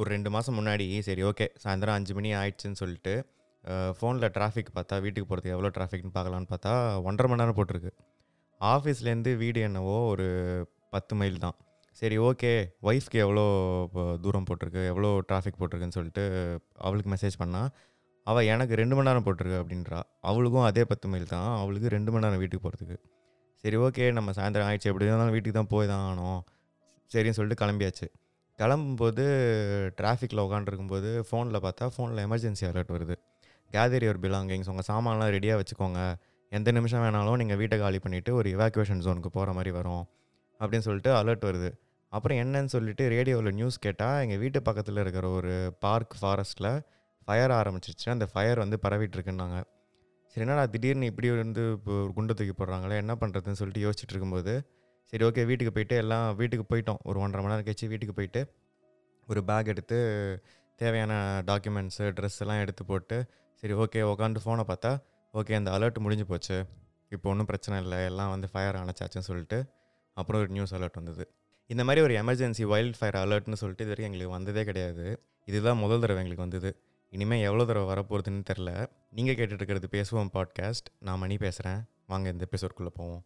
ஒரு ரெண்டு மாதம் முன்னாடி சரி ஓகே சாயந்தரம் அஞ்சு மணி ஆயிடுச்சுன்னு சொல்லிட்டு ஃபோனில் டிராஃபிக் பார்த்தா வீட்டுக்கு போகிறதுக்கு எவ்வளோ டிராஃபிக்னு பார்க்கலான்னு பார்த்தா ஒன்றரை மணி நேரம் போட்டிருக்கு. ஆஃபீஸ்லேருந்து வீடு என்னவோ ஒரு பத்து மைல் தான். சரி ஓகே ஒய்ஃப்க்கு எவ்வளோ தூரம் போட்டிருக்கு எவ்வளோ டிராஃபிக் போட்டிருக்குன்னு சொல்லிட்டு அவளுக்கு மெசேஜ் பண்ணால் அவள் எனக்கு ரெண்டு மணி நேரம் போட்டிருக்கு அப்படின்றா. அவளுக்கும் அதே பத்து மைல் தான் அவளுக்கு ரெண்டு மணி நேரம் வீட்டுக்கு போகிறதுக்கு சரி ஓகே நம்ம சாயந்தரம் ஆயிடுச்சு எப்படி இருந்தாலும் வீட்டுக்கு தான் போய் தான் ஆகணும். சரின்னு சொல்லிட்டு கிளம்பியாச்சு. கிளம்பும்போது டிராஃபிக்கில் உட்காந்துருக்கும்போது ஃபோனில் பார்த்தா ஃபோனில் எமர்ஜென்சி அலர்ட் வருது. கேதர் யுவர் பிலாங்கிங்ஸ் உங்கள் சாமான்லாம் ரெடியாக வச்சுக்கோங்க. எந்த நிமிஷம் வேணாலும் நீங்கள் வீட்டை காலி பண்ணிவிட்டு ஒரு இவாக்குவேஷன் ஜோனுக்கு போகிற மாதிரி வரும் அப்படின்னு சொல்லிட்டு அலர்ட் வருது. அப்புறம் என்னன்னு சொல்லிட்டு ரேடியோவில் நியூஸ் கேட்டால் எங்கள் வீட்டு பக்கத்தில் இருக்கிற ஒரு பார்க் ஃபாரஸ்ட்டில் ஃபயர் ஆரம்பிச்சிருச்சு. அந்த ஃபயர் வந்து பரவிட்டுருக்குன்னாங்க சரி என்னடா திடீர்னு இப்படி வந்து இப்போ குண்டை தூக்கி போடுறாங்களே என்ன பண்ணுறதுன்னு சொல்லிட்டு யோசிச்சுட்டு இருக்கும்போது சரி ஓகே வீட்டுக்கு போயிட்டு எல்லாம் வீட்டுக்கு போயிட்டோம். ஒரு ஒன்றரை மணி நேரம் கழிச்சு வீட்டுக்கு போயிட்டு ஒரு பேக் எடுத்து தேவையான டாக்குமெண்ட்ஸு ட்ரெஸ் எல்லாம் எடுத்து போட்டு சரி ஓகே உட்காந்து ஃபோனை பார்த்தா ஓகே அந்த அலர்ட் முடிஞ்சு போச்சு. இப்போ ஒன்றும் பிரச்சனை இல்லை. எல்லாம் வந்து ஃபயர் அணைச்சாச்சுன்னு சொல்லிட்டு அப்புறம் ஒரு நியூஸ் அலர்ட் வந்தது. இந்த மாதிரி ஒரு எமர்ஜென்சி வைல்ட் ஃபயர் அலர்ட்னு சொல்லிட்டு இது வரைக்கும் எங்களுக்கு வந்ததே கிடையாது. இதுதான் முதல் தடவை எங்களுக்கு வந்தது. இனிமேல் எவ்வளோ தடவை வரப்போகுதுன்னு தெரில நீங்கள் கேட்டுட்ருக்கிறது பேசுவோம் பாட்காஸ்ட் நான் மணி பேசுகிறேன் வாங்க இந்த எபிசோட்குள்ளே போவோம்.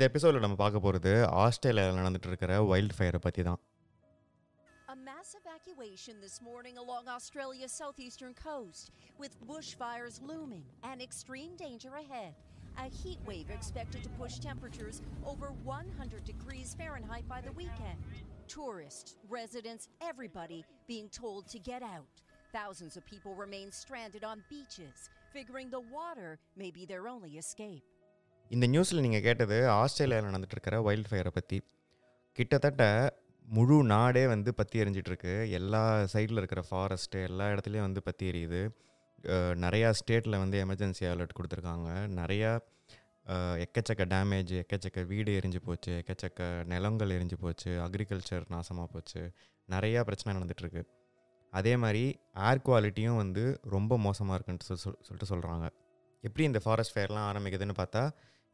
இந்த எபிசோடில் நம்ம பார்க்க போகிறது ஆஸ்திரேலியாவில் நடந்துட்டு இருக்கிற வைல்ட் ஃபயரை பற்றி தான் A mass evacuation this morning along Australia's southeastern coast, with bushfires looming and extreme danger ahead. A heat wave expected to push temperatures over 100 degrees Fahrenheit by the weekend. Tourists, residents, everybody being told to get out. Thousands of people remain stranded on beaches, figuring the water may be their only escape. இந்த நியூஸில் நீங்கள் கேட்டது ஆஸ்திரேலியாவில் நடந்துட்டு இருக்கிற wild ஃபயரை பற்றி கிட்டத்தட்ட முழு நாடே வந்து பற்றி எரிஞ்சிட்ருக்கு எல்லா சைடில் இருக்கிற ஃபாரஸ்ட்டு எல்லா இடத்துலையும் வந்து பற்றி எரியுது. நிறையா ஸ்டேட்டில் வந்து எமர்ஜென்சி அலர்ட் கொடுத்துருக்காங்க. நிறையா எக்கச்சக்க டேமேஜ் எக்கச்சக்க வீடு எரிஞ்சு போச்சு எக்கச்சக்க நிலங்கள் எரிஞ்சு போச்சு அக்ரிகல்ச்சர் நாசமாக போச்சு. நிறையா பிரச்சனை நடந்துகிட்ருக்கு அதே மாதிரி ஏர் குவாலிட்டியும் வந்து ரொம்ப மோசமாக இருக்குன்ட்டு சொல் சொல்- சொல்லிட்டு சொல்கிறாங்க எப்படி இந்த ஃபாரஸ்ட் ஃபயர்லாம் ஆரம்பிக்குதுன்னு பார்த்தா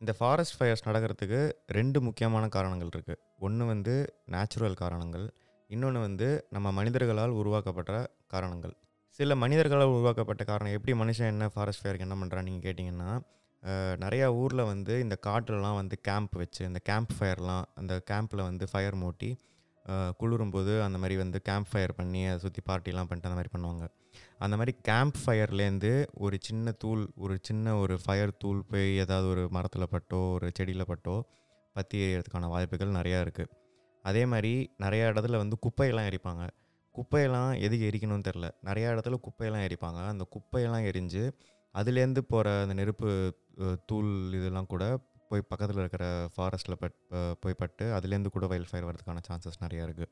இந்த ஃபாரஸ்ட் ஃபயர்ஸ் நடக்கிறதுக்கு ரெண்டு முக்கியமான காரணங்கள் இருக்குது ஒன்று வந்து நேச்சுரல் காரணங்கள் இன்னொன்று வந்து நம்ம மனிதர்களால் உருவாக்கப்பட்ட காரணங்கள். சில மனிதர்களால் உருவாக்கப்பட்ட காரணம் எப்படி மனுஷன் என்ன ஃபாரஸ்ட் ஃபயருக்கு என்ன பண்ணுறான் நீங்கள் கேட்டிங்கன்னா நிறையா ஊரில் வந்து இந்த காட்டுலலாம் வந்து கேம்ப் வச்சு இந்த கேம்ப் ஃபயர்லாம் அந்த கேம்பில் வந்து ஃபயர் மூட்டி குளிரும்போது அந்த மாதிரி வந்து கேம்ப் ஃபயர் பண்ணி அதை சுற்றி பார்ட்டிலாம் பண்ணிட்டு அந்த மாதிரி பண்ணுவாங்க. அந்த மாதிரி கேம்ப் ஃபயர்லேருந்து ஒரு சின்ன தூள் ஒரு சின்ன ஒரு ஃபயர் தூள் போய் ஏதாவது ஒரு மரத்தில் பட்டோ ஒரு செடியில் பட்டோ பற்றி எறியறதுக்கான வாய்ப்புகள் நிறையா இருக்குது அதே மாதிரி நிறையா இடத்துல வந்து குப்பையெல்லாம் எரிப்பாங்க. குப்பையெல்லாம் எதுக்கு எரிக்கணும்னு தெரில நிறையா இடத்துல குப்பையெல்லாம் எரிப்பாங்க. அந்த குப்பையெல்லாம் எரிஞ்சு அதுலேருந்து போகிற அந்த நெருப்பு தூள் இதெல்லாம் கூட போய் பக்கத்தில் இருக்கிற ஃபாரஸ்ட்டில் பட் போய் பட்டு அதுலேருந்து கூட வைல்ட் ஃபயர் வரதுக்கான சான்சஸ் நிறையா இருக்குது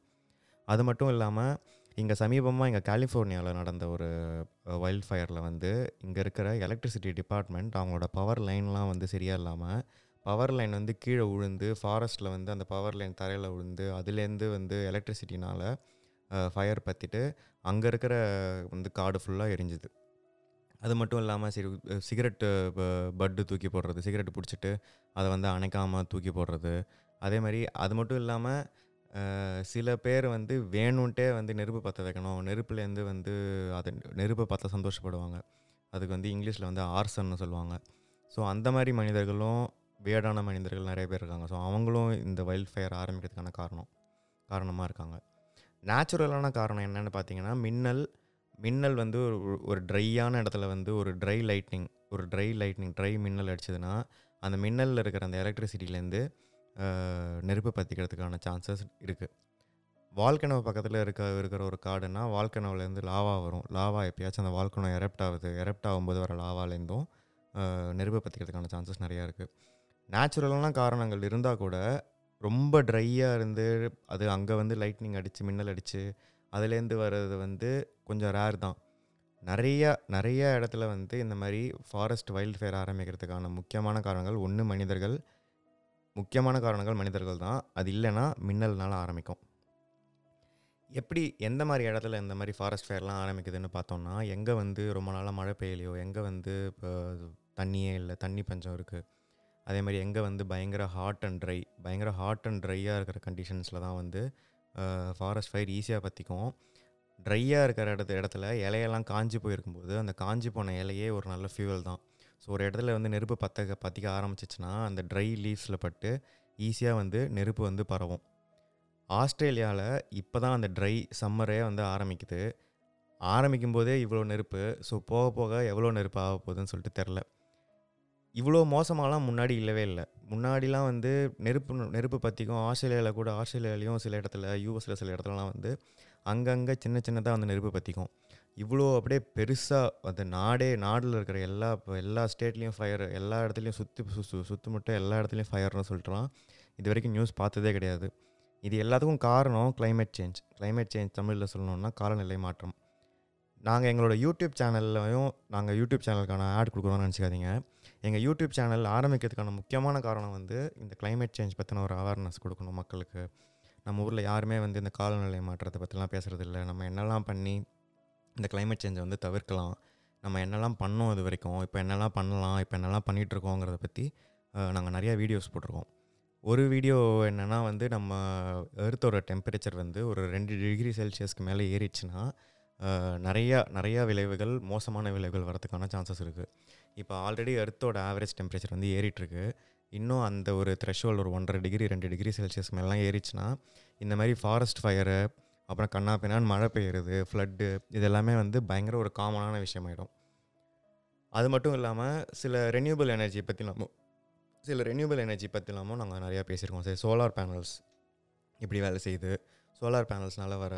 அது மட்டும் இல்லாமல் இங்கே சமீபமாக இங்கே கலிஃபோர்னியாவில் நடந்த ஒரு வைல்ட் ஃபயரில் வந்து இங்கே இருக்கிற எலக்ட்ரிசிட்டி டிபார்ட்மெண்ட் அவங்களோட பவர் லைன்லாம் வந்து சரியாக இல்லாமல் பவர் லைன் வந்து கீழே விழுந்து ஃபாரஸ்ட்டில் வந்து அந்த பவர் லைன் தரையில் விழுந்து அதுலேருந்து வந்து எலக்ட்ரிசிட்டினால் ஃபயர் பற்றிட்டு அங்கே இருக்கிற வந்து காடு ஃபுல்லாக எரிஞ்சுது. அது மட்டும் இல்லாமல் சரி சிகரெட்டு பட்டு தூக்கி போடுறது சிகரெட் பிடிச்சிட்டு அதை வந்து அணைக்காமல் தூக்கி போடுறது அதே மாதிரி அது மட்டும் இல்லாமல் சில பேர் வந்து வேணும்ன்ட்டே வந்து நெருப்பு பற்ற வைக்கணும். நெருப்புலேருந்து வந்து அதை நெருப்பை பார்த்தா சந்தோஷப்படுவாங்க. அதுக்கு வந்து இங்கிலீஷில் வந்து ஆர்சன்னு சொல்லுவாங்க. ஸோ அந்த மாதிரி மனிதர்களும் வேடான மனிதர்கள் நிறைய பேர் இருக்காங்க. ஸோ அவங்களும் இந்த வைல்ட் ஃபயர் ஆரம்பிக்கிறதுக்கான காரணம் காரணமாக இருக்காங்க. நேச்சுரலான காரணம் என்னென்னு பார்த்தீங்கன்னா மின்னல் மின்னல் வந்து ஒரு ஒரு ட்ரையான இடத்துல வந்து ஒரு ட்ரை லைட்னிங் ஒரு ட்ரை லைட்னிங் ட்ரை மின்னல் அடிச்சதுன்னா அந்த மின்னலில் இருக்கிற அந்த எலக்ட்ரிசிட்டிலேருந்து நெருப்பு பற்றிக்கிறதுக்கான சான்சஸ் இருக்குது வால்கனவு பக்கத்தில் இருக்க இருக்கிற ஒரு காடுனா வால்கனவுலேருந்து லாவா வரும். லாவா எப்பயாச்சும் அந்த வால்கனோ எரப்ட் ஆகுது. எரப்ட் ஆகும்போது வர லாவாலேருந்தும் நெருப்பு பற்றிக்கிறதுக்கான சான்சஸ் நிறையா இருக்குது நேச்சுரலான காரணங்கள் இருந்தால் கூட ரொம்ப ட்ரையாக இருந்து அது அங்கே வந்து லைட்னிங் அடித்து மின்னல் அடித்து அதுலேருந்து வர்றது வந்து கொஞ்சம் ரேர் தான். நிறையா நிறைய இடத்துல வந்து இந்த மாதிரி ஃபாரஸ்ட் வைல்ட் ஃபயர் ஆரம்பிக்கிறதுக்கான முக்கியமான காரணங்கள் ஒன்று மனிதர்கள் முக்கியமான காரணங்கள் மனிதர்கள் தான். அது இல்லைன்னா மின்னல்னால ஆரம்பிக்கும். எப்படி எந்த மாதிரி இடத்துல இந்த மாதிரி ஃபாரஸ்ட் ஃபயர்லாம் ஆரம்பிக்குதுன்னு பார்த்தோம்னா எங்கே வந்து ரொம்ப நாளாக மழை பெய்யலையோ எங்கே வந்து இப்போ தண்ணியே இல்லை தண்ணி பஞ்சம் இருக்குது அதே மாதிரி எங்கே வந்து பயங்கர ஹாட் அண்ட் ட்ரை பயங்கர ஹாட் அண்ட் ட்ரையாக இருக்கிற கண்டிஷன்ஸில் தான் வந்து ஃபாரஸ்ட் ஃபயர் ஈஸியாக பற்றிக்கும் ட்ரையாக இருக்கிற இடத்து இடத்துல இலையெல்லாம் காஞ்சி போயிருக்கும்போது அந்த காஞ்சி போன இலையே ஒரு நல்ல ஃபியூவல் தான். ஸோ ஒரு இடத்துல வந்து நெருப்பு பற்ற பற்றிக்க ஆரம்பிச்சிச்சுன்னா அந்த ட்ரை லீவ்ஸில் பட்டு ஈஸியாக வந்து நெருப்பு வந்து பரவும். ஆஸ்திரேலியாவில் இப்போ தான் அந்த ட்ரை சம்மரே வந்து ஆரம்பிக்குது. ஆரம்பிக்கும் போதே இவ்வளோ நெருப்பு ஸோ போக போக எவ்வளோ நெருப்பு ஆக போகுதுன்னு சொல்லிட்டு தெரில இவ்வளோ மோசமாலாம் முன்னாடி இல்லவே இல்லை. முன்னாடிலாம் வந்து நெருப்பு நெருப்பு பற்றிக்கும் ஆஸ்திரேலியாவில் கூட ஆஸ்திரேலியாலையும் சில இடத்துல யூஎஸில் சில இடத்துலலாம் வந்து அங்கங்கே சின்ன சின்னதாக வந்து நெருப்பு பற்றிக்கும் இவ்வளோ அப்படியே பெருசாக அந்த நாடே நாடில் இருக்கிற எல்லா இப்போ எல்லா ஸ்டேட்லேயும் ஃபயர் எல்லா இடத்துலையும் சுற்றி சு சுற்று மட்டும் எல்லா இடத்துலையும் ஃபயர்னு சொல்லிட்டுலாம் இது வரைக்கும் நியூஸ் பார்த்ததே கிடையாது. இது எல்லாத்துக்கும் காரணம் கிளைமேட் சேஞ்ச் கிளைமேட் சேஞ்ச் தமிழில் சொல்லணுன்னா காலநிலை மாற்றம். நாங்கள் எங்களோட யூடியூப் சேனல்லையும் நாங்கள் யூடியூப் சேனலுக்கான ஆட் கொடுக்குறோம்னு நினச்சிக்காதீங்க. எங்கள் யூடியூப் சேனல் ஆரம்பிக்கிறதுக்கான முக்கியமான காரணம் வந்து இந்த கிளைமேட் சேஞ்ச் பற்றின ஒரு அவேர்னஸ் கொடுக்கணும் மக்களுக்கு. நம்ம ஊரில் யாருமே வந்து இந்த காலநிலை மாற்றத்தை பற்றிலாம் பேசுகிறதில்ல நம்ம என்னெல்லாம் பண்ணி இந்த கிளைமேட் சேஞ்சை வந்து தவிர்க்கலாம். நம்ம என்னெல்லாம் பண்ணோம் இது வரைக்கும் இப்போ என்னெல்லாம் பண்ணலாம் இப்போ என்னெல்லாம் பண்ணிகிட்ருக்கோங்கிறத பற்றி நாங்கள் நிறையா வீடியோஸ் போட்டிருக்கோம். ஒரு வீடியோ என்னென்னா வந்து நம்ம எர்த்தோட டெம்பரேச்சர் வந்து ஒரு ரெண்டு டிகிரி செல்சியஸ்க்கு மேலே ஏறிச்சுன்னா நிறையா நிறையா விளைவுகள் மோசமான விளைவுகள் வரதுக்கான சான்சஸ் இருக்குது இப்போ ஆல்ரெடி எர்த்தோட ஆவரேஜ் டெம்பரேச்சர் வந்து ஏறிட்டுருக்கு. இன்னும் அந்த ஒரு த்ரெஷோல்டு ஒரு ஒன்றரை டிகிரி ரெண்டு டிகிரி செல்சியஸ் மேலாம் ஏறிச்சுன்னா இந்த மாதிரி ஃபாரஸ்ட் ஃபயரு அப்புறம் கண்ணா பின்னான்னு மழை பெய்யுறது ஃப்ளட்டு இது எல்லாமே வந்து பயங்கர ஒரு காமனான விஷயமாயிடும். அது மட்டும் இல்லாமல் சில ரெனியூபிள் எனர்ஜி பற்றி சில ரெனியூபிள் எனர்ஜி பற்றிலாமோ நாங்கள் நிறையா பேசியிருக்கோம். சரி சோலார் பேனல்ஸ் இப்படி வேலை செய்யுது. சோலார் பேனல்ஸ்னால் வர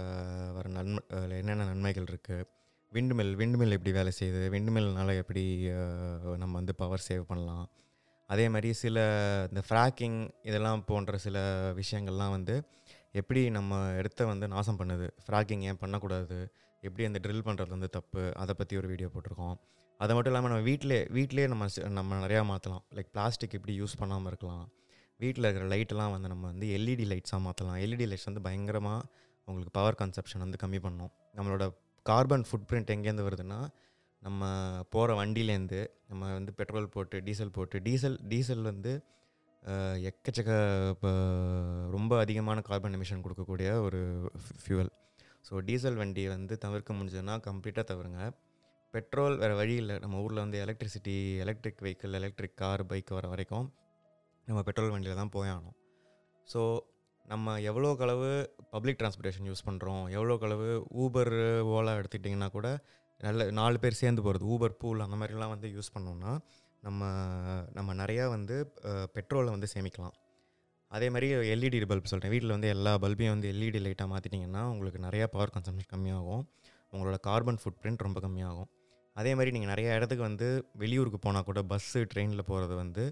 வர நன்மை அதில் என்னென்ன நன்மைகள் இருக்குது விண்டு மில் விண்டு மில் எப்படி வேலை செய்யுது? விண்டு மில்னால எப்படி நம்ம வந்து பவர் சேவ் பண்ணலாம்? அதே மாதிரி சில இந்த ஃப்ராக்கிங் இதெல்லாம் போன்ற சில விஷயங்கள்லாம் வந்து எப்படி நம்ம இடத்த வந்து நாசம் பண்ணுது? ஃப்ராக்கிங் ஏன் பண்ணக்கூடாது? எப்படி அந்த ட்ரில் பண்ணுறது வந்து தப்பு? அதை பற்றி ஒரு வீடியோ போட்டிருக்கோம். அது மட்டும் இல்லாமல் நம்ம வீட்டிலே வீட்டிலே நம்ம நம்ம நிறையா மாற்றலாம் லைக் பிளாஸ்டிக் எப்படி யூஸ் பண்ணாமல் இருக்கலாம். வீட்டில் இருக்கிற லைட்டெல்லாம் வந்து நம்ம வந்து எல்இடி லைட்ஸாக மாற்றலாம் எல்இடி லைட்ஸ் வந்து பயங்கரமாக உங்களுக்கு பவர் கன்சப்ஷன் வந்து கம்மி பண்ணும். நம்மளோட கார்பன் ஃபுட் பிரிண்ட் எங்கேருந்து வருதுன்னா நம்ம போகிற வண்டியிலேருந்து நம்ம வந்து பெட்ரோல் போட்டு டீசல் போட்டு டீசல் டீசல் வந்து எக்கச்சக்க இப்போ ரொம்ப அதிகமான கார்பன் எமிஷன் கொடுக்கக்கூடிய ஒரு ஃபியூவல் ஸோ டீசல் வண்டியை வந்து தவிர்க்க முடிஞ்சதுன்னா கம்ப்ளீட்டாக தவிருங்க பெட்ரோல் வேறு வழி இல்லை. நம்ம ஊரில் வந்து electricity electric vehicle electric car bike வர வரைக்கும் நம்ம பெட்ரோல் வண்டியில் தான் போயாகணும் ஸோ நம்ம எவ்வளோக்கு அளவு பப்ளிக் டிரான்ஸ்போர்ட்டேஷன் யூஸ் பண்ணுறோம் எவ்வளோக்கு அளவு ஊபர் ஓலா எடுத்துக்கிட்டிங்கன்னா கூட நல்ல நாலு பேர் சேர்ந்து போகிறது ஊபர் பூல் அந்த மாதிரிலாம் வந்து யூஸ் பண்ணோம்னா நம்ம நம்ம நிறையா வந்து பெட்ரோலை வந்து சேமிக்கலாம். அதே மாதிரி எல்இடி பல்ப் சொல்கிறேன் வீட்டில் வந்து எல்லா பல்பையும் வந்து எல்இடி லைட்டாக மாற்றிட்டிங்கன்னா உங்களுக்கு நிறையா பவர் கன்சம்ஷன் கம்மியாகும். உங்களோட கார்பன் ஃபுட் பிரிண்ட் ரொம்ப கம்மியாகும். அதே மாதிரி நீங்கள் நிறையா இடத்துக்கு வந்து வெளியூருக்கு போனால் கூட பஸ்ஸு ட்ரெயினில் போகிறது வந்து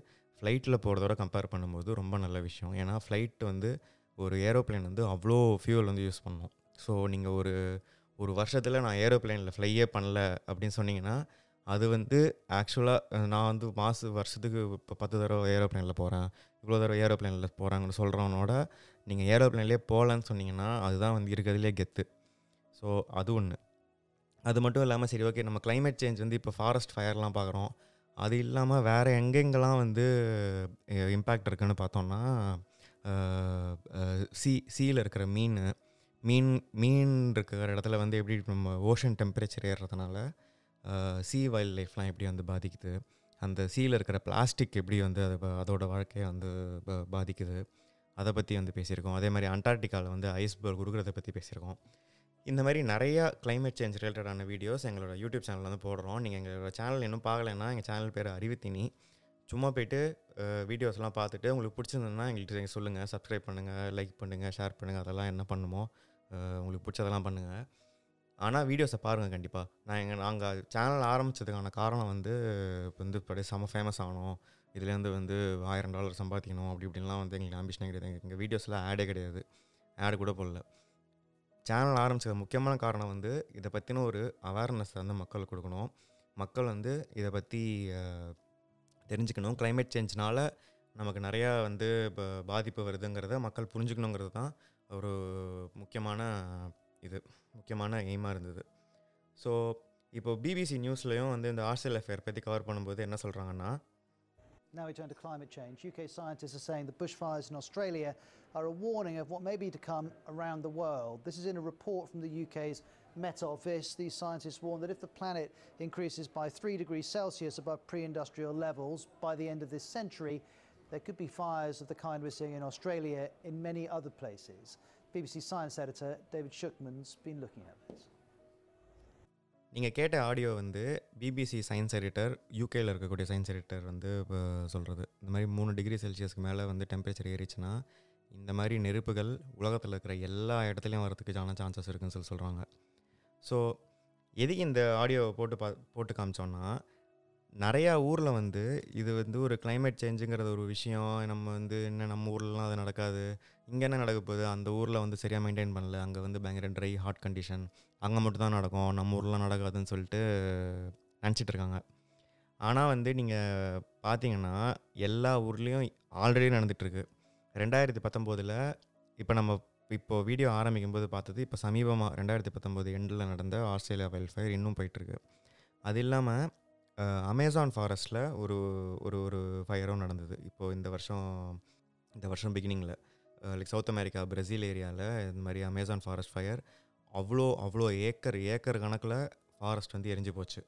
ஃப்ளைட்டில் போகிறதோட கம்பேர் பண்ணும்போது ரொம்ப நல்ல விஷயம். ஏன்னா ஃப்ளைட் வந்து ஒரு ஏரோப்ளேன் வந்து அவ்வளோ ஃபியூல் வந்து யூஸ் பண்ணும். ஸோ நீங்கள் ஒரு ஒரு வருஷத்தில் நான் ஏரோப்ளேனில் ஃப்ளையே பண்ணல அப்படின்னு சொன்னிங்கன்னா அது வந்து ஆக்சுவலாக நான் வந்து மாத வருஷத்துக்கு இப்போ பத்து தடவை ஏரோப்ளேனில் போகிறேன் இவ்வளோ தடவை ஏரோப்ளேனில் போகிறாங்கன்னு சொல்கிறவனோட நீங்கள் ஏரோப்ளேன்லேயே போகலன்னு சொன்னீங்கன்னா அதுதான் வந்து இருக்கிறதுலே கெத்து. ஸோ அது ஒன்று அது மட்டும் இல்லாமல் சரி ஓகே நம்ம கிளைமேட் சேஞ்ச் வந்து இப்போ ஃபாரஸ்ட் ஃபயர்லாம் பார்க்குறோம் அது இல்லாமல் வேறு எங்கெங்கெல்லாம் வந்து இம்பேக்ட் இருக்குன்னு பார்த்தோம்னா சீ சீயில் இருக்கிற மீன் மீன் மீன் இருக்கிற இடத்துல வந்து எப்படி நம்ம ஓஷன் டெம்பரேச்சர் ஏறுறதுனால சி வைல்ட் லைஃப்லாம் எப்படி வந்து பாதிக்குது? அந்த சீயில் இருக்கிற பிளாஸ்டிக் எப்படி வந்து அது அதோட வாழ்க்கையை வந்து ப- பாதிக்குது? அதை பற்றி வந்து பேசியிருக்கோம். அதே மாதிரி அண்டார்டிகாவில் வந்து ஐஸ்பர்க் உருகிறத பற்றி பேசியிருக்கோம். இந்த மாதிரி நிறையா கிளைமேட் சேஞ்ச் ரிலேட்டடான வீடியோஸ் எங்களோட யூடியூப் சேனலில் வந்து போடுறோம். நீங்கள் எங்களோட சேனல் இன்னும் பார்க்கலைன்னா எங்கள் சேனல் பேர் அறிவுத்தினி. சும்மா போயிட்டு வீடியோஸ்லாம் பார்த்துட்டு உங்களுக்கு பிடிச்சிருந்ததுன்னா எங்கள்கிட்ட சொல்லுங்கள் சப்ஸ்கிரைப் பண்ணுங்கள் லைக் பண்ணுங்கள் ஷேர் பண்ணுங்கள் அதெல்லாம் என்ன பண்ணுமோ உங்களுக்கு பிடிச்சதெல்லாம் பண்ணுங்கள் ஆனால் வீடியோஸை பாருங்கள் கண்டிப்பாக நான் எங்கள் நாங்கள் சேனல் ஆரம்பித்ததுக்கான காரணம் வந்து இப்போ வந்து இப்போ செம ஃபேமஸ் ஆகணும் இதுலேருந்து வந்து ஆயிரம் டாலர் சம்பாதிக்கணும் அப்படி இப்படின்லாம் வந்து எங்களுக்கு ஆம்பிஷனே கிடையாது. எங்கள் வீடியோஸில் ஆடே கிடையாது. ஆடு கூட போடல. சேனல் ஆரம்பிச்சது முக்கியமான காரணம் வந்து இதை பற்றின ஒரு அவேர்னஸ் வந்து மக்களுக்கு கொடுக்கணும். மக்கள் வந்து இதை பற்றி தெரிஞ்சுக்கணும். கிளைமேட் சேஞ்ச்னால நமக்கு நிறையா வந்து இப்போ பாதிப்பு வருதுங்கிறத மக்கள் புரிஞ்சுக்கணுங்கிறது தான் ஒரு முக்கியமான இது முக்கியமான எய்மாக இருந்தது ஸோ இப்போ பிபிசி நியூஸ்லேயும் வந்து இந்த ஆர்சல் அஃபேர் பற்றி கவர் பண்ணும்போது என்ன சொல்கிறாங்கன்னா Now we turn to climate change. UK scientists are saying the bushfires in Australia are a warning of what may be to come around the world. This is in a report from the UK's Met Office. These scientists warn that if the planet increases by 3 degrees Celsius above pre industrial levels by the end of this century, there could be fires of the kind we're seeing in Australia in many other places. BBC science editor David Schuckman's been looking at this. நீங்கள் கேட்ட audio வந்து BBC science editor யூகேயில் இருக்கக்கூடிய science editor வந்து இப்போ சொல்கிறது இந்த மாதிரி மூணு டிகிரி செல்சியஸ்க்கு மேலே வந்து டெம்பரேச்சர் ஏறிச்சுன்னா இந்த மாதிரி நெருப்புகள் உலகத்தில் இருக்கிற எல்லா இடத்துலையும் வரதுக்கான சான்சஸ் இருக்குன்னு சொல்லி சொல்கிறாங்க ஸோ எதுக்கு இந்த ஆடியோவை போட்டு பா போட்டு காமிச்சோன்னா நிறையா ஊரில் வந்து இது வந்து ஒரு கிளைமேட் சேஞ்சுங்கிறது ஒரு விஷயம். நம்ம வந்து என்ன நம்ம ஊர்லலாம் அது நடக்காது. இங்கே என்ன நடக்க போகுது? அந்த ஊரில் வந்து சரியாக மெயின்டைன் பண்ணல. அங்கே வந்து பயங்கர ட்ரை ஹாட் கண்டிஷன் அங்கே மட்டும் தான் நடக்கும். நம்ம ஊர்லாம் நடக்காதுன்னு சொல்லிட்டு நினச்சிட்டு இருக்காங்க. ஆனால் வந்து நீங்கள் பார்த்தீங்கன்னா எல்லா ஊர்லேயும் ஆல்ரெடி நடந்துகிட்ருக்கு ரெண்டாயிரத்தி பத்தொம்போதில் இப்போ நம்ம இப்போ வீடியோ ஆரம்பிக்கும் போது பார்த்தது இப்போ சமீபமாக ரெண்டாயிரத்தி பத்தொம்போது எண்டில் நடந்த ஆஸ்திரேலியா வைல்ட் இன்னும் போயிட்டுருக்கு அது இல்லாமல் அமேசான் ஃபாரஸ்ட்டில் ஒரு ஒரு ஒரு ஃபயரும் நடந்தது இப்போது இந்த வருஷம் இந்த வருஷம் பிகினிங்கில் லைக் சவுத் அமெரிக்கா பிரேசில் ஏரியாவில் இந்த மாதிரி அமேசான் ஃபாரஸ்ட் ஃபயர் அவ்வளோ அவ்வளோ ஏக்கர் ஏக்கர் கணக்கில் ஃபாரஸ்ட் வந்து எரிஞ்சு போச்சு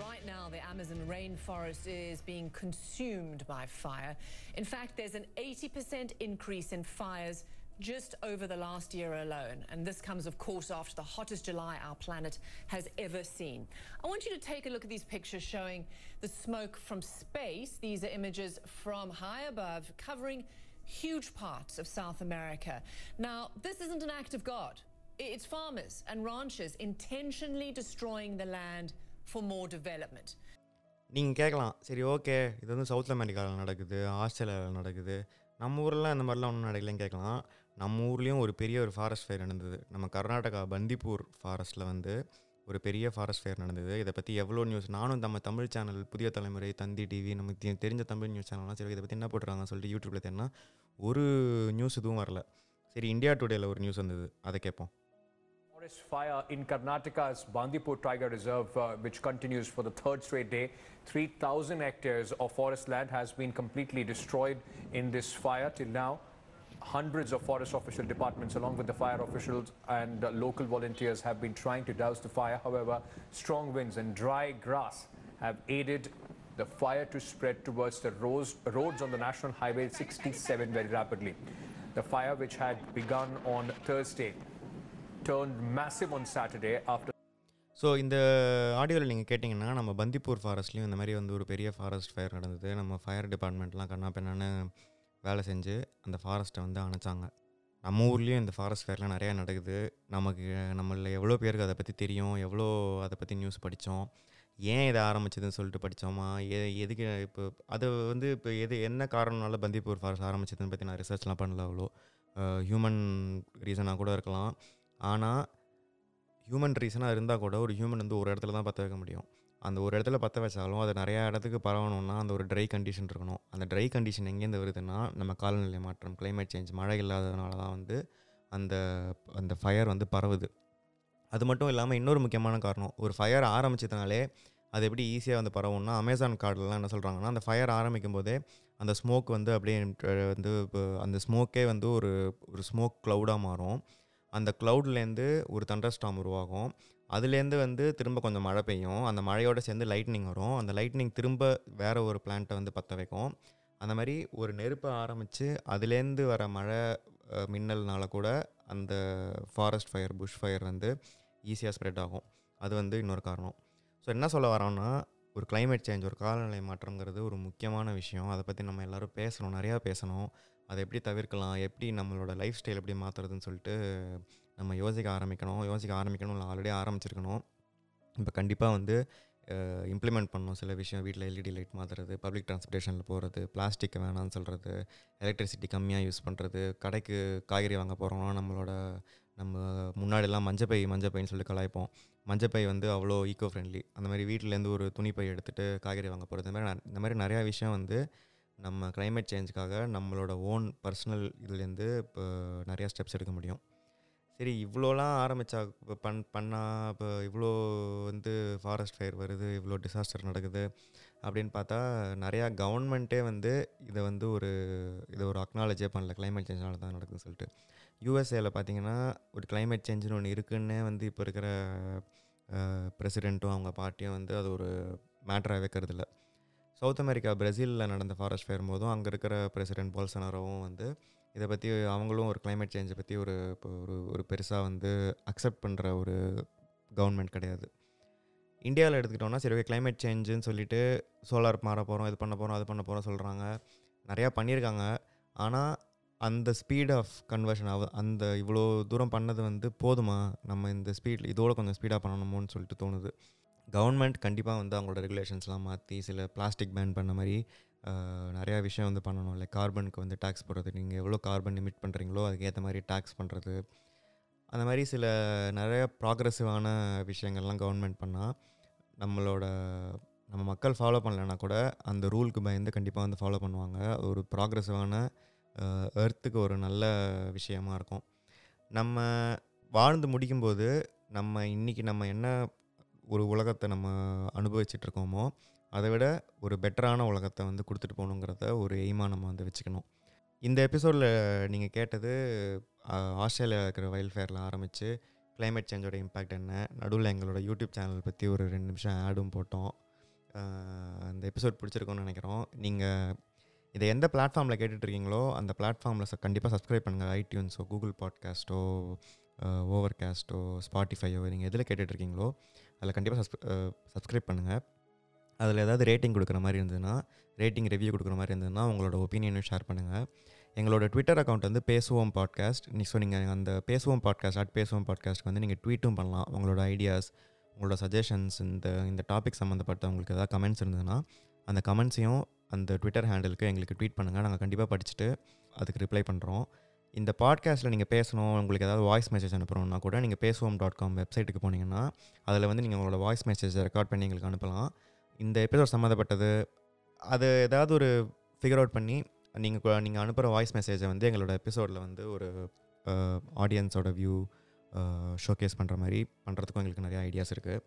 Right now, the Amazon rainforest is being consumed by fire. In fact, there's an 80% increase in fires just over the last year alone. And this comes, of course, after the hottest July our planet has ever seen. I want you to take a look at these pictures showing the smoke from space. These are images from high above covering huge parts of South America. Now, this isn't an act of God. It's farmers and ranchers intentionally destroying the land for more development. நீங்கள் கேட்கலாம் சரி okay இது வந்து south அமெரிக்காவில் நடக்குது ஆஸ்திரேலியாவில் நடக்குது நம்ம ஊர்லாம் இந்த மாதிரிலாம் ஒன்றும் நடக்கலைன்னு கேட்கலாம் நம்ம ஊர்லேயும் ஒரு பெரிய ஒரு ஃபாரஸ்ட் ஃபயர் நடந்தது. நம்ம கர்நாடகா பந்திப்பூர் ஃபாரஸ்ட்டில் வந்து ஒரு பெரிய ஃபாரஸ்ட் ஃபயர் நடந்தது. இதை பற்றி எவ்வளோ நியூஸ் நானும் நம்ம தமிழ் சேனல் புதிய தலைமுறை தந்தி டிவி நமக்கு தெ- தெரிஞ்ச தமிழ் நியூஸ் சேனல்லாம் சரி இதை பற்றி என்ன போட்டுருக்காங்கன்னு சொல்லிட்டு யூடியூப்பில் தேடினா ஒரு நியூஸ் இதுவும் வரல. சரி இந்தியா டுடேல ஒரு நியூஸ் வந்தது. அதை கேட்போம். Forest fire in Karnataka's Bandipur Tiger Reserve, uh, which continues for the third straight day. 3,000 hectares of forest land has been completely destroyed in this fire till now. Hundreds of forest official departments, along with the fire officials and uh, local volunteers, have been trying to douse the fire. However, strong winds and dry grass have aided the fire to spread towards the roads, roads on the National Highway 67 very rapidly. The fire, which had begun on Thursday, turned massive on Saturday after so இந்த ஆடியோவில் நீங்கள் கேட்டிங்கன்னா நம்ம பந்திப்பூர் ஃபாரஸ்ட்லேயும் இந்த மாதிரி வந்து ஒரு பெரிய ஃபாரஸ்ட் ஃபயர் நடந்தது நம்ம ஃபயர் டிபார்ட்மெண்ட்லாம் கண்ணா பெண்ணான்னு வேலை செஞ்சு அந்த ஃபாரஸ்ட்டை வந்து அணைச்சாங்க. நம்ம ஊர்லேயும் இந்த ஃபாரஸ்ட் ஃபேர்லாம் நிறையா நடக்குது. நமக்கு நம்மள எவ்வளோ பேருக்கு அதை பற்றி தெரியும்? எவ்வளோ அதை பற்றி நியூஸ் படித்தோம்? ஏன் இதை ஆரம்பிச்சதுன்னு சொல்லிட்டு படித்தோமா? எ எதுக்கு இப்போ அது வந்து இப்போ எது என்ன காரணம்னால பந்திப்பூர் ஃபாரஸ்ட் ஆரம்பிச்சதுன்னு பற்றி நான் ரிசர்ச்லாம் பண்ணல அவ்வளோ. ஹியூமன் ரீசனாக கூட இருக்கலாம். ஆனால் ஹியூமன் ரீசனாக இருந்தால் கூட ஒரு ஹியூமன் வந்து ஒரு இடத்துல தான் பற்ற வைக்க முடியும். அந்த ஒரு இடத்துல பற்ற வச்சாலும் அது நிறையா இடத்துக்கு பரவணும்னா அந்த ஒரு ட்ரை கண்டிஷன் இருக்கணும். அந்த ட்ரை கண்டிஷன் எங்கேருந்து வருதுன்னா நம்ம காலநிலை மாற்றம் கிளைமேட் சேஞ்ச் மழை இல்லாததுனால தான் வந்து அந்த அந்த ஃபயர் வந்து பரவுது. அது மட்டும் இல்லாமல் இன்னொரு முக்கியமான காரணம் ஒரு ஃபயர் ஆரம்பிச்சதுனாலே அது எப்படி ஈஸியாக வந்து பரவும்னா அமேசான் கார்டெலாம் என்ன சொல்கிறாங்கன்னா அந்த ஃபயர் ஆரம்பிக்கும் போதே அந்த ஸ்மோக் வந்து அப்படியே வந்து இப்போ அந்த ஸ்மோக்கே வந்து ஒரு ஒரு ஸ்மோக் க்ளவுடாக மாறும். அந்த க்ளவுட்லேருந்து ஒரு தண்டர் ஸ்டாம் உருவாகும். அதுலேருந்து வந்து திரும்ப கொஞ்சம் மழை பெய்யும். அந்த மழையோட சேர்ந்து லைட்னிங் வரும். அந்த லைட்னிங் திரும்ப வேறு ஒரு பிளான்ட்டை வந்து பற்ற வைக்கும். அந்த மாதிரி ஒரு நெருப்பை ஆரம்பித்து அதுலேருந்து வர மழை மின்னல்னால கூட அந்த ஃபாரஸ்ட் ஃபயர் புஷ் ஃபயர் வந்து ஈஸியாக ஸ்ப்ரெட் ஆகும். அது வந்து இன்னொரு காரணம். ஸோ என்ன சொல்ல வரோன்னா ஒரு கிளைமேட் சேஞ்ச் ஒரு காலநிலை மாற்றங்கிறது ஒரு முக்கியமான விஷயம். அதை பற்றி நம்ம எல்லோரும் பேசணும் நிறையா பேசணும். அதை எப்படி தவிர்க்கலாம்? எப்படி நம்மளோட லைஃப் ஸ்டைல் எப்படி மாற்றுறதுன்னு சொல்லிட்டு நம்ம யோசிக்க ஆரம்பிக்கணும் யோசிக்க ஆரம்பிக்கணும் இல்லை ஆல்ரெடி ஆரம்பிச்சிருக்கணும். இப்போ கண்டிப்பாக வந்து இம்ப்ளிமெண்ட் பண்ணணும். சில விஷயம் வீட்டில் எல்இடி லைட் மாற்றுறது பப்ளிக் டிரான்ஸ்போர்ட்டேஷனில் போகிறது பிளாஸ்டிக் வேணாம்னு சொல்கிறது எலக்ட்ரிசிட்டி கம்மியாக யூஸ் பண்ணுறது கடைக்கு காய்கறி வாங்க போகிறோம்னா நம்மளோட நம்ம முன்னாடிலாம் மஞ்சப்பை மஞ்சப்பைன்னு சொல்லி கலாய்ப்போம். மஞ்சப்பை வந்து அவ்வளோ ஈக்கோ ஃப்ரெண்ட்லி அந்த மாதிரி வீட்டிலேருந்து ஒரு துணிப்பை எடுத்துகிட்டு காய்கறி வாங்க போகிறது இந்த மாதிரி இந்த மாதிரி நிறையா விஷயம் வந்து நம்ம கிளைமேட் சேஞ்சுக்காக நம்மளோட ஓன் பர்சனல் இதுலேருந்து இப்போ நிறையா ஸ்டெப்ஸ் எடுக்க முடியும். சரி இவ்வளோலாம் ஆரம்பித்தா இப்போ பண் பண்ணால் இப்போ இவ்வளோ வந்து ஃபாரஸ்ட் ஃபயர் வருது இவ்வளோ டிசாஸ்டர் நடக்குது அப்படின்னு பார்த்தா நிறையா கவர்மெண்ட்டே வந்து இதை வந்து ஒரு இதை ஒரு அக்னாலஜே பண்ணல. கிளைமேட் சேஞ்சினால தான் நடக்குதுன்னு சொல்லிட்டு. யூஎஸ்ஏல பார்த்தீங்கன்னா ஒரு கிளைமேட் சேஞ்சுன்னு ஒன்று இருக்குன்னே வந்து இப்போ இருக்கிற பிரசிடெண்ட்டும் அவங்க பார்ட்டியும் வந்து அது ஒரு மேட்டராக வைக்கிறது இல்லை. சவுத் அமெரிக்கா பிரசிலில் நடந்த ஃபாரஸ்ட் ஃபயர் போதும் அங்கே இருக்கிற பிரசிடென்ட் போல்சனாரோவும் வந்து இதை பற்றி அவங்களும் ஒரு கிளைமேட் சேஞ்சை பற்றி ஒரு இப்போ ஒரு ஒரு பெருசாக வந்து அக்செப்ட் பண்ணுற ஒரு கவர்மெண்ட் கிடையாது. இந்தியாவில் எடுத்துக்கிட்டோம்னா சரி ஓகே கிளைமேட் சேஞ்சுன்னு சொல்லிட்டு சோலார் மாற போகிறோம் இது பண்ண போகிறோம் அது பண்ண போகிறோம் சொல்கிறாங்க நிறையா பண்ணியிருக்காங்க. ஆனால் அந்த ஸ்பீட் ஆஃப் கன்வர்ஷன் ஆகுது அந்த இவ்வளோ தூரம் பண்ணது வந்து போதுமா? நம்ம இந்த ஸ்பீட் இதோட கொஞ்சம் ஸ்பீடாக பண்ணணுமோன்னு சொல்லிட்டு தோணுது. கவர்மெண்ட் கண்டிப்பாக வந்து அவங்களோட ரெகுலேஷன்ஸ்லாம் மாற்றி சில பிளாஸ்டிக் பேன் பண்ண மாதிரி நிறையா விஷயம் வந்து பண்ணணும். இல்லை கார்பனுக்கு வந்து டேக்ஸ் போடுறது. நீங்கள் எவ்வளோ கார்பன் லிமிட் பண்ணுறீங்களோ அதுக்கேற்ற மாதிரி டேக்ஸ் பண்ணுறது அந்த மாதிரி சில நிறைய ப்ராக்ரெசிவான விஷயங்கள்லாம் கவர்மெண்ட் பண்ணால் நம்மளோட நம்ம மக்கள் ஃபாலோ பண்ணலைன்னா கூட அந்த ரூலுக்கு பயந்து கண்டிப்பாக வந்து ஃபாலோ பண்ணுவாங்க. ஒரு ப்ராக்ரெசிவான எர்த்துக்கு ஒரு நல்ல விஷயமா இருக்கும். நம்ம வாழ்ந்து முடிக்கும்போது நம்ம இன்றைக்கி நம்ம என்ன ஒரு உலகத்தை நம்ம அனுபவிச்சுட்ருக்கோமோ அதை விட ஒரு பெட்டரான உலகத்தை வந்து கொடுத்துட்டு போகணுங்கிறத ஒரு எய்மாக நம்ம வந்து வச்சுக்கணும். இந்த எபிசோடில் நீங்கள் கேட்டது ஆஸ்திரேலியாவில் இருக்கிற வைல்ட் ஆரம்பித்து கிளைமேட் சேஞ்சோட இம்பேக்ட் என்ன நடுவில் எங்களோட யூடியூப் சேனல் பற்றி ஒரு ரெண்டு நிமிஷம் ஆடும் போட்டோம். அந்த எபிசோட் பிடிச்சிருக்கோன்னு நினைக்கிறோம். நீங்கள் இதை எந்த பிளாட்ஃபார்மில் கேட்டுட்ருக்கீங்களோ அந்த பிளாட்ஃபார்மில் கண்டிப்பாக சப்ஸ்கிரைப் பண்ணுங்கள் ஐடியூன்ஸோ கூகுள் பாட்காஸ்ட்டோ ஓவர் கேஸ்ட்டோ ஸ்பாட்டிஃபையோ நீங்கள் எதில் கேட்டுட்ருக்கீங்களோ அதில் கண்டிப்பாக சப்ஸ் சப்ஸ்கிரைப் பண்ணுங்கள் அதில் ஏதாவது ரேட்டிங் கொடுக்குற மாதிரி இருந்ததுன்னா ரேட்டிங் ரிவ்யூ கொடுக்குற மாதிரி இருந்ததுன்னா உங்களோட ஒப்பீனியனும் ஷேர் பண்ணுங்கள் எங்களோட ட்விட்டர் அக்கௌண்ட் வந்து பேசுவோம் பாட்காஸ்ட் நீ ஸோ நீங்கள் அந்த பேசுவோம் பாட்காஸ்ட் அட் பேசுவோம் பாட்காஸ்ட் வந்து நீங்கள் ட்வீட்டும் பண்ணலாம். உங்களோட ஐடியாஸ் உங்களோட சஜஷன்ஸ் இந்த இந்த டாபிக் சம்மந்தப்பட்ட உங்களுக்கு ஏதாவது கமெண்ட்ஸ் இருந்ததுன்னா அந்த கமெண்ட்ஸையும் அந்த ட்விட்டர் ஹேண்டிலுக்கு எங்களுக்கு ட்வீட் பண்ணுங்கள் நாங்கள் கண்டிப்பாக படிச்சுட்டு அதுக்கு ரிப்ளை பண்ணுறோம் இந்த பாட்காஸ்ட்டில் நீங்கள் பேசணும் உங்களுக்கு ஏதாவது வாய்ஸ் மெசேஜ் அனுப்புகிறோம்னா கூட நீங்கள் பேசுவோம் டாட் காம் வெப்சைட்டுக்கு போனீங்கன்னா அதில் வந்து நீங்கள் உங்களோட வாய்ஸ் மெசேஜை ரெக்கார்ட் பண்ணி எங்களுக்கு அனுப்பலாம். இந்த எபிசோட் சம்மந்தப்பட்டது அது ஏதாவது ஒரு ஃபிகர் அவுட் பண்ணி நீங்கள் நீங்கள் அனுப்புகிற வாய்ஸ் மெசேஜை வந்து எங்களோட எபிசோடில் வந்து ஒரு ஆடியன்ஸோட வியூ ஷோகேஸ் பண்ணுற மாதிரி பண்ணுறதுக்கும் எங்களுக்கு நிறைய ஐடியாஸ் இருக்குது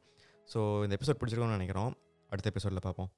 ஸோ இந்த எபிசோட் பிடிச்சிருக்கோம்னு நினைக்கிறோம். அடுத்த எபிசோடில் பார்ப்போம்